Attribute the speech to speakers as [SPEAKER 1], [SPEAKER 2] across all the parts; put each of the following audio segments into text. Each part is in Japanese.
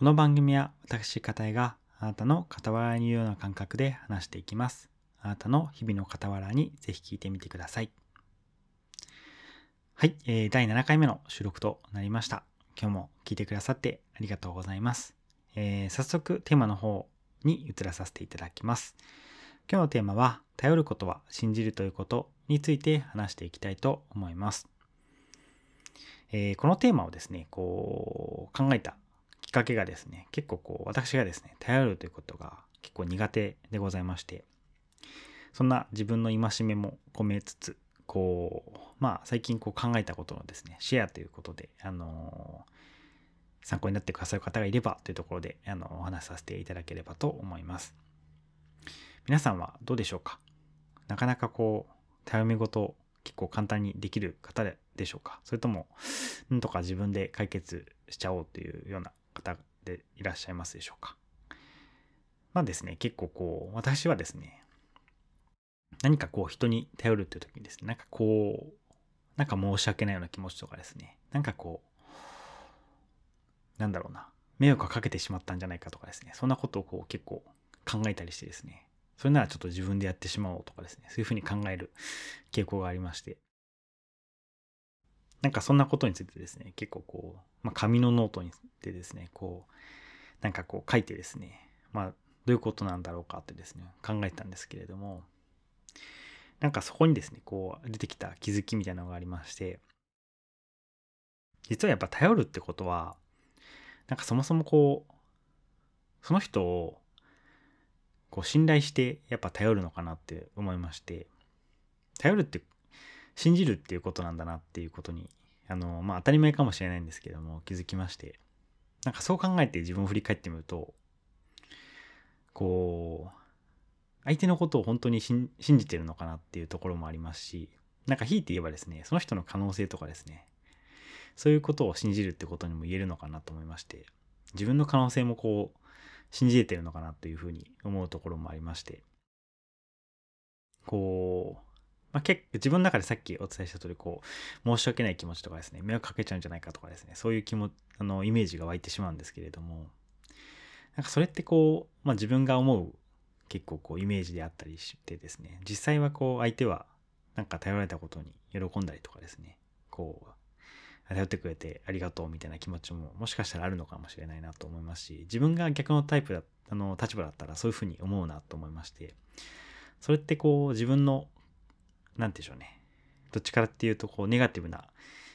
[SPEAKER 1] この番組は私片江があなたの傍らにいるような感覚で話していきます。あなたの日々の傍らにぜひ聞いてみてください。はい、えー、第7回目の収録となりました。今日も聞いてくださってありがとうございます。えー、早速テーマの方に移らさせていただきます。今日のテーマは、頼ることは信じるということについて話していきたいと思います。えー、このテーマをですね、こう考えたっかけがですね、結構こう私がですね、頼るということが結構苦手でございまして、そんな自分の戒めも込めつつ、こう、まあ最近こう考えたことのですね、シェアということで、あのー、参考になってくださる方がいればというところで、あの、お話しさせていただければと思います。皆さんはどうでしょうか？なかなかこう、頼み事結構簡単にできる方でしょうか？それとも、なんとか自分で解決しちゃおうというような方でいらっしゃいますでしょうか。まあですね、結構こう、私はですね、何かこう人に頼るっていう時にですね、なんかこう、なんか申し訳ないような気持ちとかですね、なんかこう、なんだろうな、迷惑をかけてしまったんじゃないかとかですね、そんなことをこう結構考えたりしてですね、それならちょっと自分でやってしまおうとかですね、そういうふうに考える傾向がありまして、なんかそんなことについてですね、結構こう、まあ、紙のノートにでですね、こう、なんかこう書いてですね、まあ、どういうことなんだろうかってですね、考えたんですけれども、なんかそこにですね、こう出てきた気づきみたいなのがありまして、実はやっぱ頼るってことは、なんかそもそもこう、その人をこう信頼してやっぱ頼るのかなって思いまして、頼るって信じるっていうことなんだなっていうことに、あの、まあ当たり前かもしれないんですけども気づきまして、なんかそう考えて自分を振り返ってみると、こう、相手のことを本当に信じてるのかなっていうところもありますし、なんか引いて言えばですね、その人の可能性とかですね、そういうことを信じるってことにも言えるのかなと思いまして、自分の可能性もこう、信じれてるのかなというふうに思うところもありまして、こう、まあ、結構自分の中でさっきお伝えした通り、こう、申し訳ない気持ちとかですね、迷惑かけちゃうんじゃないかとかですね、そういう気も、あの、イメージが湧いてしまうんですけれども、なんかそれってこう、まあ、自分が思う結構こうイメージであったりしてですね、実際はこう相手はなんか頼られたことに喜んだりとかですね、こう、頼ってくれてありがとうみたいな気持ちももしかしたらあるのかもしれないなと思いますし、自分が逆のタイプだ、あの、立場だったらそういうふうに思うなと思いまして、それってこう自分の何て言うんでしょうね。どっちからっていうと、こう、ネガティブな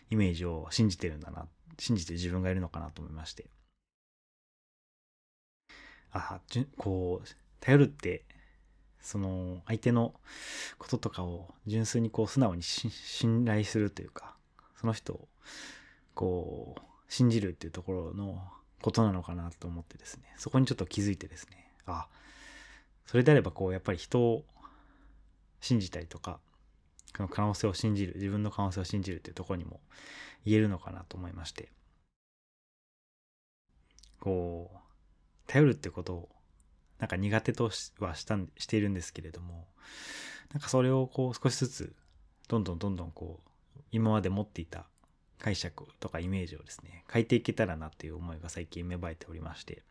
[SPEAKER 1] イメージを信じてるんだな、信じてる自分がいるのかなと思いまして。あ、こう、頼るって、その、相手のこととかを純粋にこう、素直に信頼するというか、その人を、こう、信じるっていうところのことなのかなと思ってですね、そこにちょっと気づいてですね、あ、それであればこう、やっぱり人を信じたりとか、の可能性を信じる、自分の可能性を信じるっていうところにも言えるのかなと思いまして。こう、頼るってことを、なんか苦手とはしたんしているんですけれども、なんかそれをこう少しずつ、どんどんどんどんこう、今まで持っていた解釈とかイメージをですね、変えていけたらなっていう思いが最近芽生えておりまして、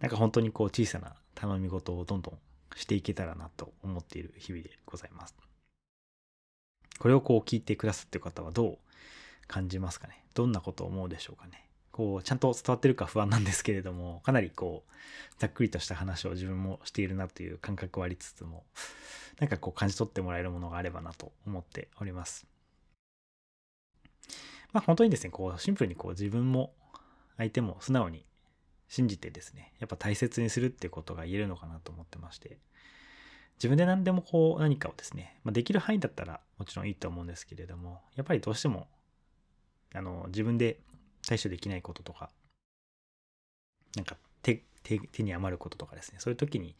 [SPEAKER 1] なんか本当にこう小さな頼み事をどんどんしていけたらなと思っている日々でございます。これをこう聞いてくださってる方はどう感じますかね？どんなことを思うでしょうかね？こう、ちゃんと伝わってるか不安なんですけれども、かなりこう、ざっくりとした話を自分もしているなという感覚はありつつも、なんかこう感じ取ってもらえるものがあればなと思っております。まあ本当にですね、こう、シンプルにこう自分も相手も素直に信じてですね、やっぱ大切にするっていうことが言えるのかなと思ってまして、自分で何でもこう何かをですね、まあ、できる範囲だったらもちろんいいと思うんですけれども、やっぱりどうしても、あの、自分で対処できないこととか、なんか手、手手に余ることとかですね、そういう時に、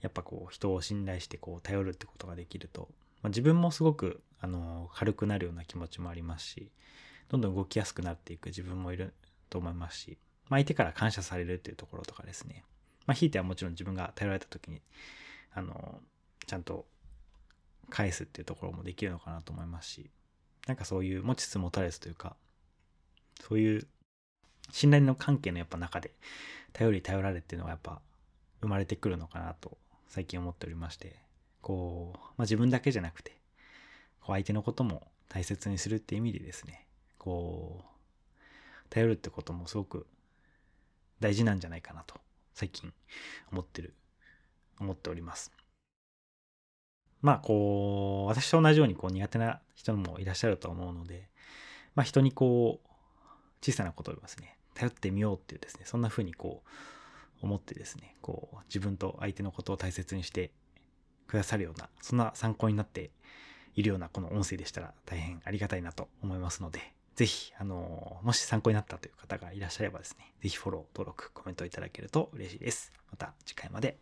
[SPEAKER 1] やっぱこう人を信頼してこう頼るってことができると、まあ、自分もすごく、あの、軽くなるような気持ちもありますし、どんどん動きやすくなっていく自分もいると思いますし、まあ、相手から感謝されるっていうところとかですね、まあ、ひいてはもちろん自分が頼られた時に、あの、ちゃんと返すっていうところもできるのかなと思いますし、なんかそういう持ちつ持たれつというか、そういう信頼の関係のやっぱ中で頼り頼られっていうのがやっぱ生まれてくるのかなと最近思っておりましてこう、まあ、自分だけじゃなくてこう相手のことも大切にするって意味でですねこう頼るってこともすごく大事なんじゃないかなと最近思ってる思っております。まあこう私と同じようにこう苦手な人もいらっしゃると思うのでまあ人にこう小さなことをですね頼ってみようっていうですねそんな風にこう思ってですねこう自分と相手のことを大切にしてくださるようなそんな参考になっているようなこの音声でしたら大変ありがたいなと思いますのでぜひ、あの、もし参考になったという方がいらっしゃればですね、ぜひフォロー、登録、コメントいただけると嬉しいです。また次回まで